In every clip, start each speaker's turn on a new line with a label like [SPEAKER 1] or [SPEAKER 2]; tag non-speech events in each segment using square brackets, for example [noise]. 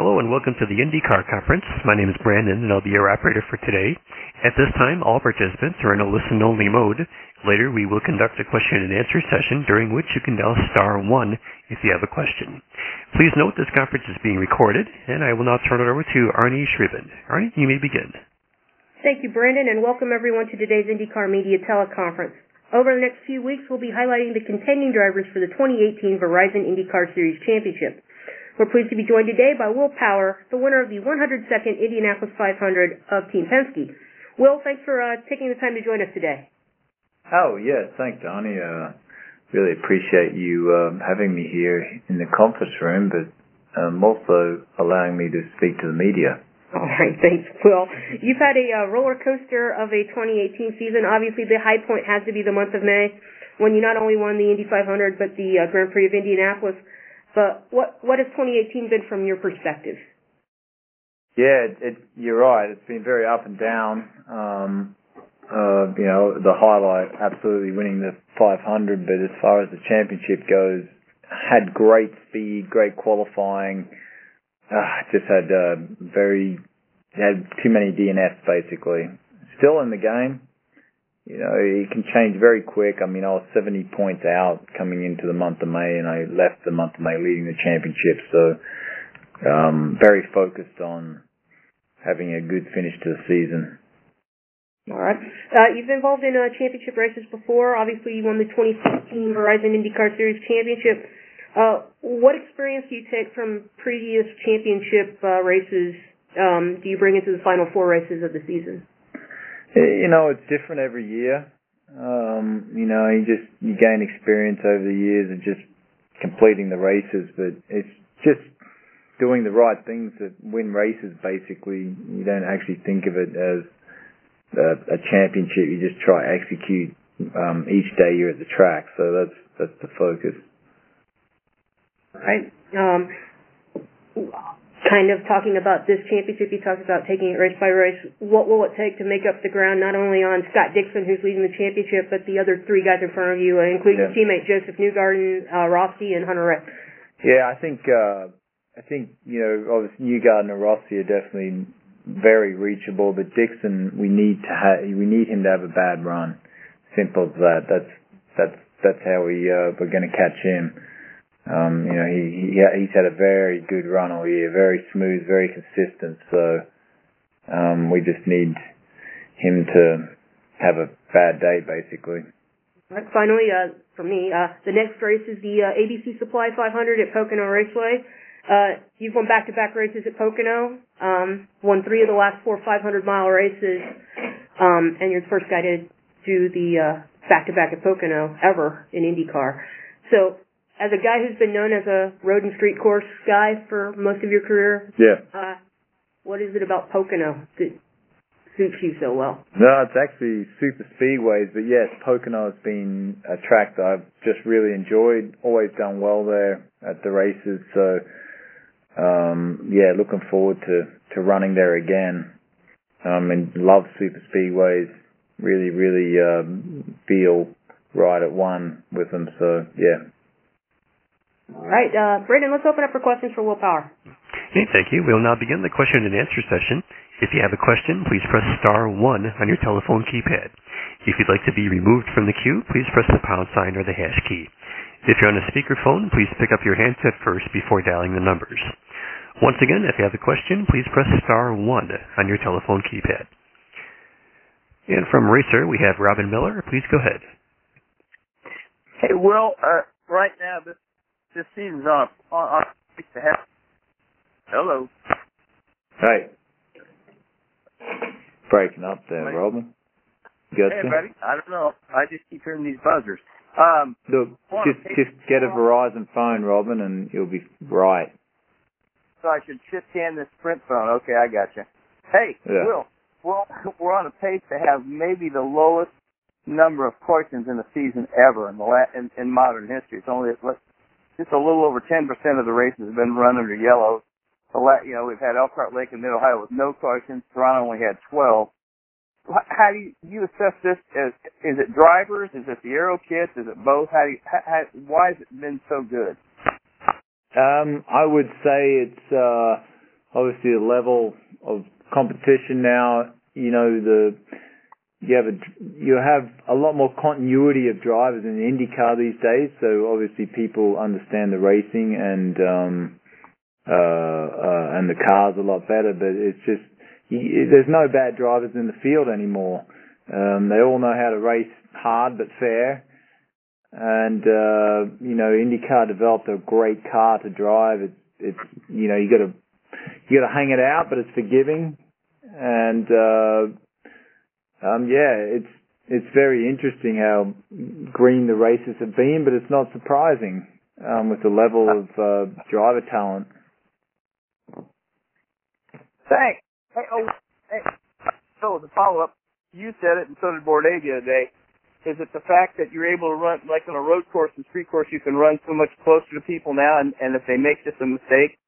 [SPEAKER 1] Hello and welcome to the IndyCar Conference. My name is Brandon and I'll be your operator for today. At this time, all participants are in a listen-only mode. Later, we will conduct a question-and-answer session during which you can dial star one if you have a question. Please note this conference is being recorded and I will now turn it over to Arni Sribhen. Arnie, you may begin.
[SPEAKER 2] Thank you, Brandon, and welcome everyone to today's IndyCar Media Teleconference. Over the next few weeks, we'll be highlighting the contending drivers for the 2018 Verizon IndyCar Series Championship. We're pleased to be joined today by Will Power, the winner of the 102nd Indianapolis 500 of Team Penske. Will, thanks for uh, taking the time to join us today.
[SPEAKER 3] Oh, yeah. Thanks, Donnie. Uh, really appreciate you uh, having me here in the conference room, but um, also allowing me to speak to the media.
[SPEAKER 2] All right, thanks, Will. You've had a uh, roller coaster of a 2018 season. Obviously, the high point has to be the month of May when you not only won the Indy 500 but the uh, Grand Prix of Indianapolis. But what what has 2018 been from your perspective?
[SPEAKER 3] Yeah, it, it, you're right. It's been very up and down. Um, uh, you know, the highlight, absolutely winning the 500, but as far as the championship goes, had great speed, great qualifying. Uh, just had uh, very had too many DNFs basically. Still in the game, you know, it can change very quick. I mean, I was 70 points out coming into the month of May, and I left the month of May leading the championship. So, um, very focused on having a good finish to the season.
[SPEAKER 2] All right. Uh, you've been involved in uh, championship races before. Obviously, you won the 2016 Verizon IndyCar Series Championship. Uh, what experience do you take from previous championship uh, races um, do you bring into the final four races of the season?
[SPEAKER 3] Eh, you know, it's different every year. Um, you know, you just you gain experience over the years of just completing the races, but it's just doing the right things that win races. Basically, you don't actually think of it as a, a championship. You just try execute um, each day you're at the track. So that's that's the focus.
[SPEAKER 2] Right. Um, kind of talking about this championship. He talks about taking it race by race. What will it take to make up the ground, not only on Scott Dixon, who's leading the championship, but the other three guys in front of you, uh, including yeah. teammate Josef Newgarden, uh, Rossi, and Hunter-Reay?
[SPEAKER 3] Yeah, I think, uh, I think, you know, obviously Newgarden and Rossi are definitely very reachable, but Dixon, we need to ha- we need him to have a bad run. Simple as that. That's, that's, that's how we, uh, we're going to catch him. Um, you know, he, he he's had a very good run all year, very smooth, very consistent. So um, we just need him to have a bad day, basically.
[SPEAKER 2] Right, finally, uh, for me, uh, the next race is the uh, ABC Supply 500 at Pocono Raceway. Uh, you've won back-to-back races at Pocono, um, won three of the last four 500-mile races, um, and you're the first guy to do the uh, back-to-back at Pocono ever in IndyCar. So as a guy who's been known as a road and street course guy for most of your career,
[SPEAKER 3] yeah. Uh,
[SPEAKER 2] what is it about Pocono that suits you so well?
[SPEAKER 3] No, it's actually super speedways, but yes, Pocono has been a track that I've just really enjoyed. Always done well there at the races, so um, yeah, looking forward to to running there again. Um, and love super speedways. Really, really um, feel right at one with them. So yeah,
[SPEAKER 2] all right, uh, Brandon, let's open up for questions for Will Power. Okay,
[SPEAKER 1] thank you. We'll now begin the question and answer session. If you have a question, please press star one on your telephone keypad. If you'd like to be removed from the queue, please press the pound sign or the hash key. If you're on a speakerphone, please pick up your handset first before dialing the numbers. Once again, if you have a question, please press star one on your telephone keypad. And from Racer, we have Robin Miller. Please go ahead.
[SPEAKER 4] Hey, Will, uh, right now this this season's on. I speak to have Hello.
[SPEAKER 3] Hey. Breaking up there, Robin.
[SPEAKER 4] Good hey, buddy. I don't know. I just keep hearing these buzzers.
[SPEAKER 3] Um, Look, just just get a uh, Verizon phone, Robin, and you'll be right.
[SPEAKER 4] So I should shift hand this Sprint phone. Okay, I got you. Hey, yeah. Will, well, [laughs] we're on a pace to have maybe the lowest number of questions in the season ever in the la- in, in modern history. It's only just a little over 10% of the races have been run under yellow. You know, we've had Elkhart Lake in Mid Ohio with no cautions. Toronto only had 12. How do you, do you assess this? As is it drivers? Is it the aero kits? Is it both? How do you, how, why has it been so good?
[SPEAKER 3] Um, I would say it's uh, obviously the level of competition now. You know the you have a, you have a lot more continuity of drivers in IndyCar these days, so obviously people understand the racing and um, uh, uh, and the cars a lot better. But it's just you, there's no bad drivers in the field anymore. Um, they all know how to race hard but fair, and uh, you know IndyCar developed a great car to drive. It's it's you know you got to you got to hang it out, but it's forgiving and. Uh, um, yeah, it's it's very interesting how green the races have been, but it's not surprising um, with the level uh, of uh, driver talent.
[SPEAKER 4] Thanks. Hey, oh, hey, so the follow-up, you said it, and so did Bourdais the other day. Is it the fact that you're able to run, like on a road course and street course, you can run so much closer to people now, and, and if they make just a mistake,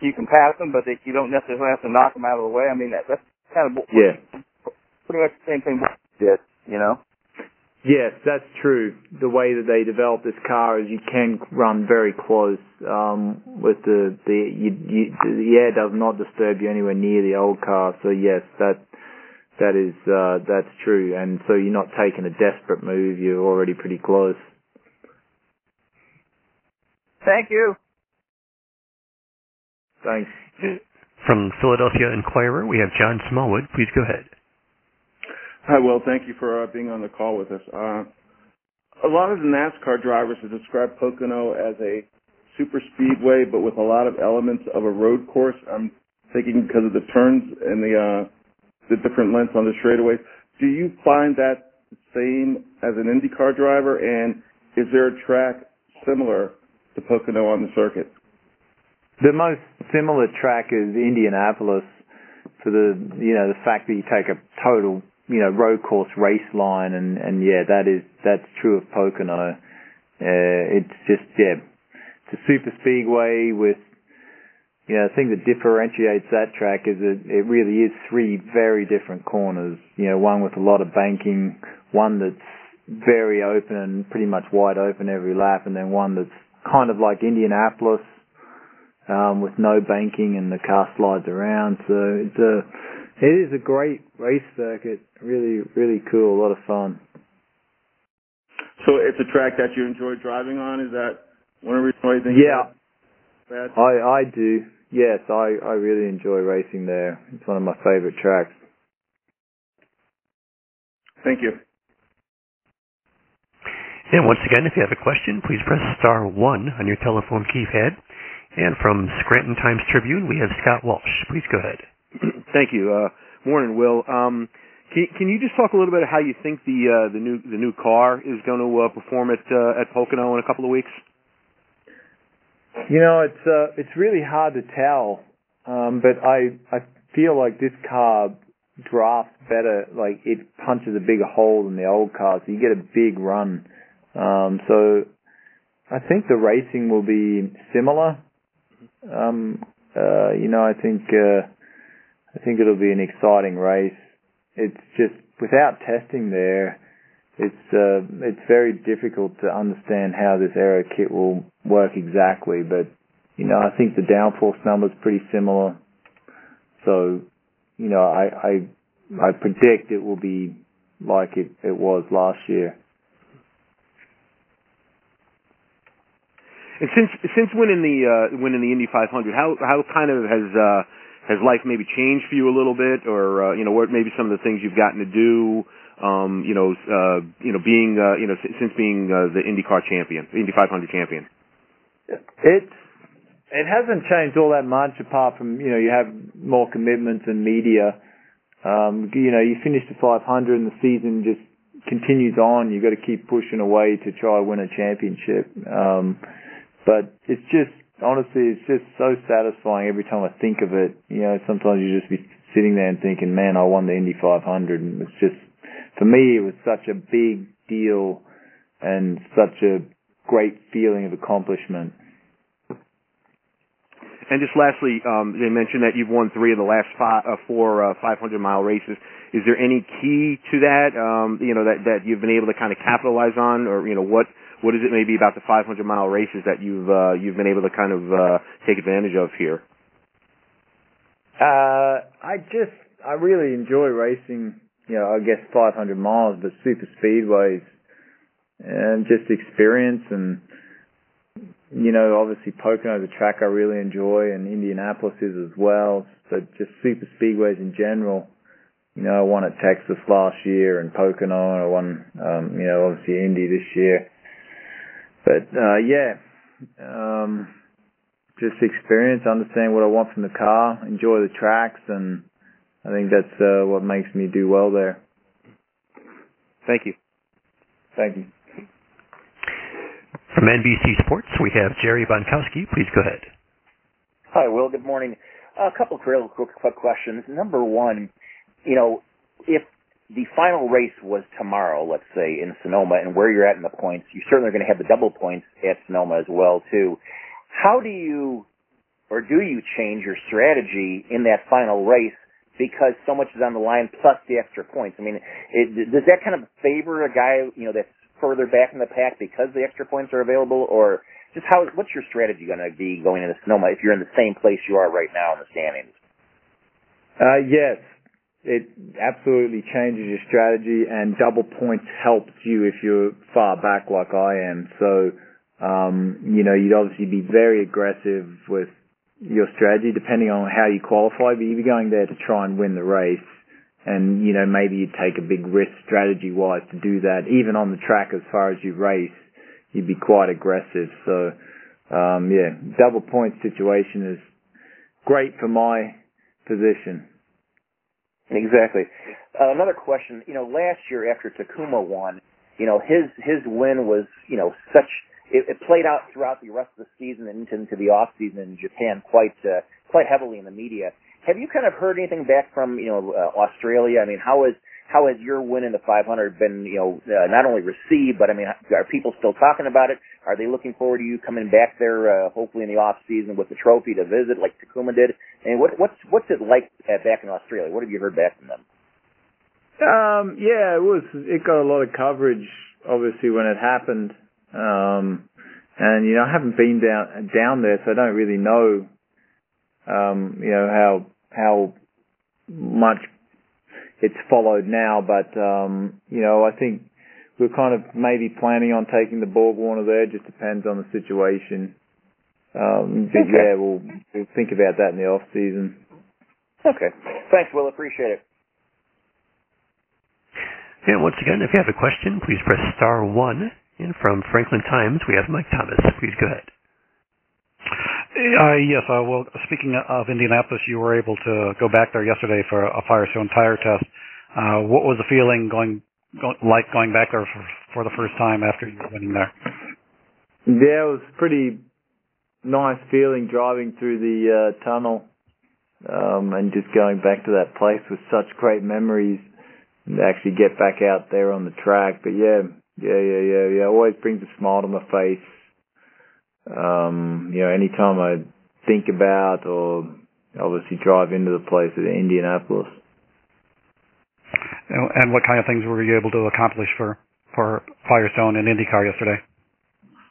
[SPEAKER 4] you can pass them, but they, you don't necessarily have to knock them out of the way? I mean, that, that's kind of what
[SPEAKER 3] yeah
[SPEAKER 4] pretty much the same thing did, you know?
[SPEAKER 3] Yes, that's true. The way that they developed this car is you can run very close um, with the the, you, you, the air does not disturb you anywhere near the old car. So yes, that that is uh, that's true. And so you're not taking a desperate move. You're already pretty close.
[SPEAKER 4] Thank you. Thanks.
[SPEAKER 1] From Philadelphia Inquirer, we have John Smallwood. Please go ahead.
[SPEAKER 5] Hi, Will. Thank you for uh, being on the call with us. Uh, a lot of the NASCAR drivers have described Pocono as a super speedway, but with a lot of elements of a road course. I'm thinking because of the turns and the uh, the different lengths on the straightaways. Do you find that the same as an IndyCar driver, and is there a track similar to Pocono on the circuit?
[SPEAKER 3] The most similar track is Indianapolis for the you know the fact that you take a total you know, road course race line, and and yeah, that is that's true of Pocono. Uh, it's just yeah, it's a super speedway with you know, the thing that differentiates that track is that it really is three very different corners. You know, one with a lot of banking, one that's very open and pretty much wide open every lap, and then one that's kind of like Indianapolis um, with no banking and the car slides around. So it's a it is a great race circuit. Really, really cool. A lot of fun.
[SPEAKER 5] So it's a track that you enjoy driving on. Is that one of the reasons why you
[SPEAKER 3] think? Yeah, I I do. Yes, I I really enjoy racing there. It's one of my favorite tracks.
[SPEAKER 5] Thank you.
[SPEAKER 1] And once again, if you have a question, please press star one on your telephone keypad. And from Scranton Times Tribune, we have Scott Walsh. Please go ahead.
[SPEAKER 6] [clears throat] Thank you. Uh, morning, Will. Um, can, can you just talk a little bit of how you think the uh, the new the new car is going to uh, perform at uh, at Pocono in a couple of weeks?
[SPEAKER 3] You know, it's uh, it's really hard to tell, um, but I I feel like this car drafts better. Like it punches a bigger hole than the old car, so you get a big run. Um, so I think the racing will be similar. Um, uh, you know, I think. Uh, I think it'll be an exciting race. It's just without testing there, it's uh, it's very difficult to understand how this aero kit will work exactly. But you know, I think the downforce number is pretty similar. So, you know, I I, I predict it will be like it, it was last year.
[SPEAKER 6] And since since winning the uh, winning the Indy 500, how how kind of has uh, has life maybe changed for you a little bit, or uh, you know, what maybe some of the things you've gotten to do? Um, you know, uh, you know, being uh, you know since being uh, the IndyCar champion, Indy 500 champion.
[SPEAKER 3] It it hasn't changed all that much apart from you know you have more commitments and media. Um, you know, you finish the 500 and the season just continues on. You've got to keep pushing away to try to win a championship. Um, but it's just honestly, it's just so satisfying every time I think of it. You know, sometimes you just be sitting there and thinking, man, I won the Indy 500. And it's just, for me, it was such a big deal and such a great feeling of accomplishment.
[SPEAKER 6] And just lastly, um, they mentioned that you've won three of the last five, uh, four uh, 500 mile races. Is there any key to that? Um, you know that that you've been able to kind of capitalize on, or you know what what is it maybe about the 500 mile races that you've uh, you've been able to kind of uh, take advantage of here?
[SPEAKER 3] Uh, I just I really enjoy racing. You know, I guess 500 miles, but super speedways, and just experience and you know, obviously Pocono is a track I really enjoy, and Indianapolis is as well. So just super speedways in general. You know, I won at Texas last year and Pocono, and I won, um, you know, obviously Indy this year. But uh, yeah, um, just experience, understand what I want from the car, enjoy the tracks, and I think that's uh, what makes me do well there.
[SPEAKER 6] Thank you.
[SPEAKER 3] Thank you.
[SPEAKER 1] From NBC Sports, we have Jerry Bonkowski. Please go ahead.
[SPEAKER 7] Hi, Will. Good morning. A couple of real quick, quick questions. Number one, you know, if the final race was tomorrow, let's say, in Sonoma, and where you're at in the points, you certainly are going to have the double points at Sonoma as well, too. How do you, or do you change your strategy in that final race because so much is on the line plus the extra points? I mean, it, does that kind of favor a guy, you know, that's further back in the pack because the extra points are available, or just how, what's your strategy going to be going into Sonoma if you're in the same place you are right now in the standings?
[SPEAKER 3] Uh, yes, it absolutely changes your strategy and double points helps you if you're far back like I am. So, um, you know, you'd obviously be very aggressive with your strategy depending on how you qualify, but you'd be going there to try and win the race. And, you know, maybe you'd take a big risk strategy wise to do that. Even on the track as far as you race, you'd be quite aggressive. So, um, yeah, double point situation is great for my position.
[SPEAKER 7] Exactly. Uh, another question. You know, last year after Takuma won, you know his his win was you know such it, it played out throughout the rest of the season and into, into the off season in Japan quite uh, quite heavily in the media. Have you kind of heard anything back from you know uh, Australia? I mean, how is how has your win in the 500 been, you know, uh, not only received, but I mean, are people still talking about it? Are they looking forward to you coming back there, uh, hopefully in the off season with the trophy to visit, like Takuma did? And what, what's what's it like back in Australia? What have you heard back from them?
[SPEAKER 3] Um, yeah, it was. It got a lot of coverage, obviously, when it happened. Um, and you know, I haven't been down down there, so I don't really know, um, you know, how how much it's followed now. But um, you know, I think we're kind of maybe planning on taking the Borg Warner there. Just depends on the situation. Um, but okay. yeah, we'll, we'll think about that in the off season.
[SPEAKER 7] Okay. Thanks, Will. Appreciate it.
[SPEAKER 1] And once again, if you have a question, please press star one. And from Franklin Times, we have Mike Thomas. Please go ahead.
[SPEAKER 8] Uh, yes. Uh, well, speaking of Indianapolis, you were able to go back there yesterday for a Firestone tire test. Uh, what was the feeling going, go, like going back there for, for the first time after you were winning there?
[SPEAKER 3] Yeah, it was pretty nice feeling driving through the uh, tunnel um, and just going back to that place with such great memories. And to actually get back out there on the track, but yeah, yeah, yeah, yeah, yeah. Always brings a smile to my face. Um, you know, anytime I think about or obviously drive into the place at Indianapolis.
[SPEAKER 8] And what kind of things were you able to accomplish for, for Firestone and IndyCar yesterday?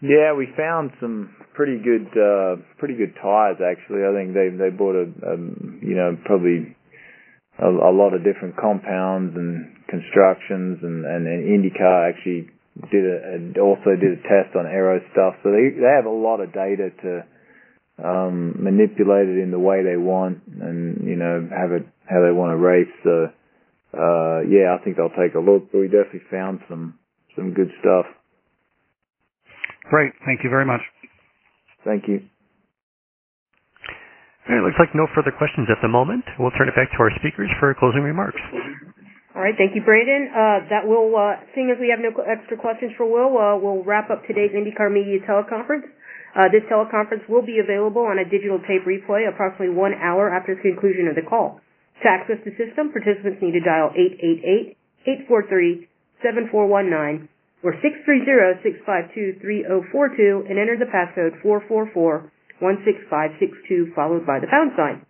[SPEAKER 3] Yeah, we found some pretty good, uh, pretty good tires actually. I think they, they bought a, a you know, probably a, a lot of different compounds and constructions and, and, and IndyCar actually did a, also did a test on aero stuff. So they they have a lot of data to um, manipulate it in the way they want, and you know have it how they want to race. So uh, yeah, I think they'll take a look. But we definitely found some some good stuff.
[SPEAKER 8] Great, thank you very much.
[SPEAKER 3] Thank you.
[SPEAKER 1] It looks like no further questions at the moment. We'll turn it back to our speakers for closing remarks.
[SPEAKER 2] All right. Thank you, Brandon. Uh, that will, uh, seeing as we have no extra questions for Will, uh, we'll wrap up today's IndyCar Media teleconference. Uh, this teleconference will be available on a digital tape replay approximately one hour after the conclusion of the call. To access the system, participants need to dial 888-843-7419 or 630-652-3042 and enter the passcode 444-16562 followed by the pound sign.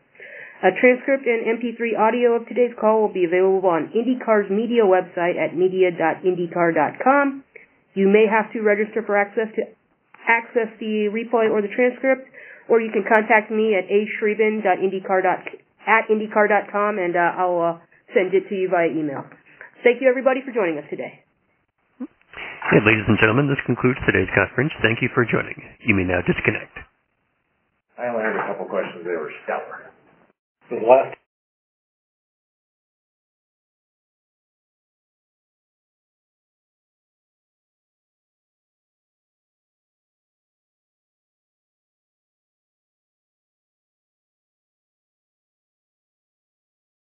[SPEAKER 2] A transcript and MP3 audio of today's call will be available on IndyCar's media website at media.indycar.com. You may have to register for access to access the replay or the transcript, or you can contact me at ashrieben.indycar.com at indycar.com, and uh, I'll uh, send it to you via email. Thank you, everybody, for joining us today.
[SPEAKER 1] And ladies and gentlemen, this concludes today's conference. Thank you for joining. You may now disconnect.
[SPEAKER 9] I only have a couple questions. They were stellar the last